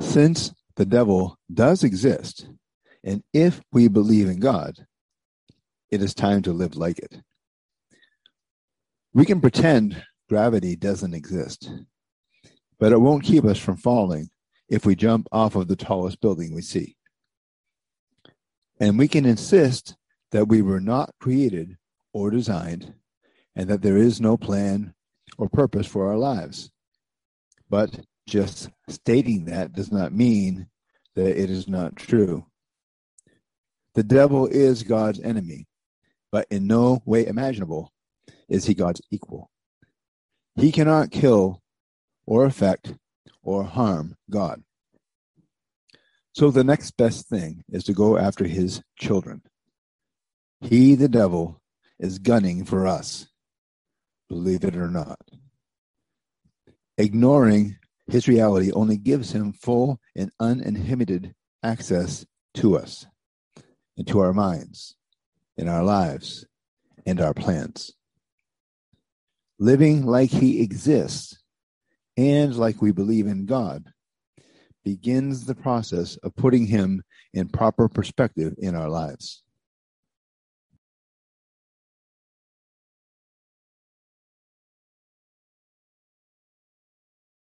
Since the devil does exist, and if we believe in God, it is time to live like it. We can pretend gravity doesn't exist, but it won't keep us from falling if we jump off of the tallest building we see. And we can insist that we were not created or designed, and that there is no plan or purpose for our lives. But just stating that does not mean that it is not true. The devil is God's enemy, but in no way imaginable is he God's equal. He cannot kill or affect or harm God. So the next best thing is to go after his children. He, the devil, is gunning for us, believe it or not. Ignoring his reality only gives him full and uninhibited access to us, and to our minds, in our lives, and our plans. Living like he exists and like we believe in God begins the process of putting him in proper perspective in our lives.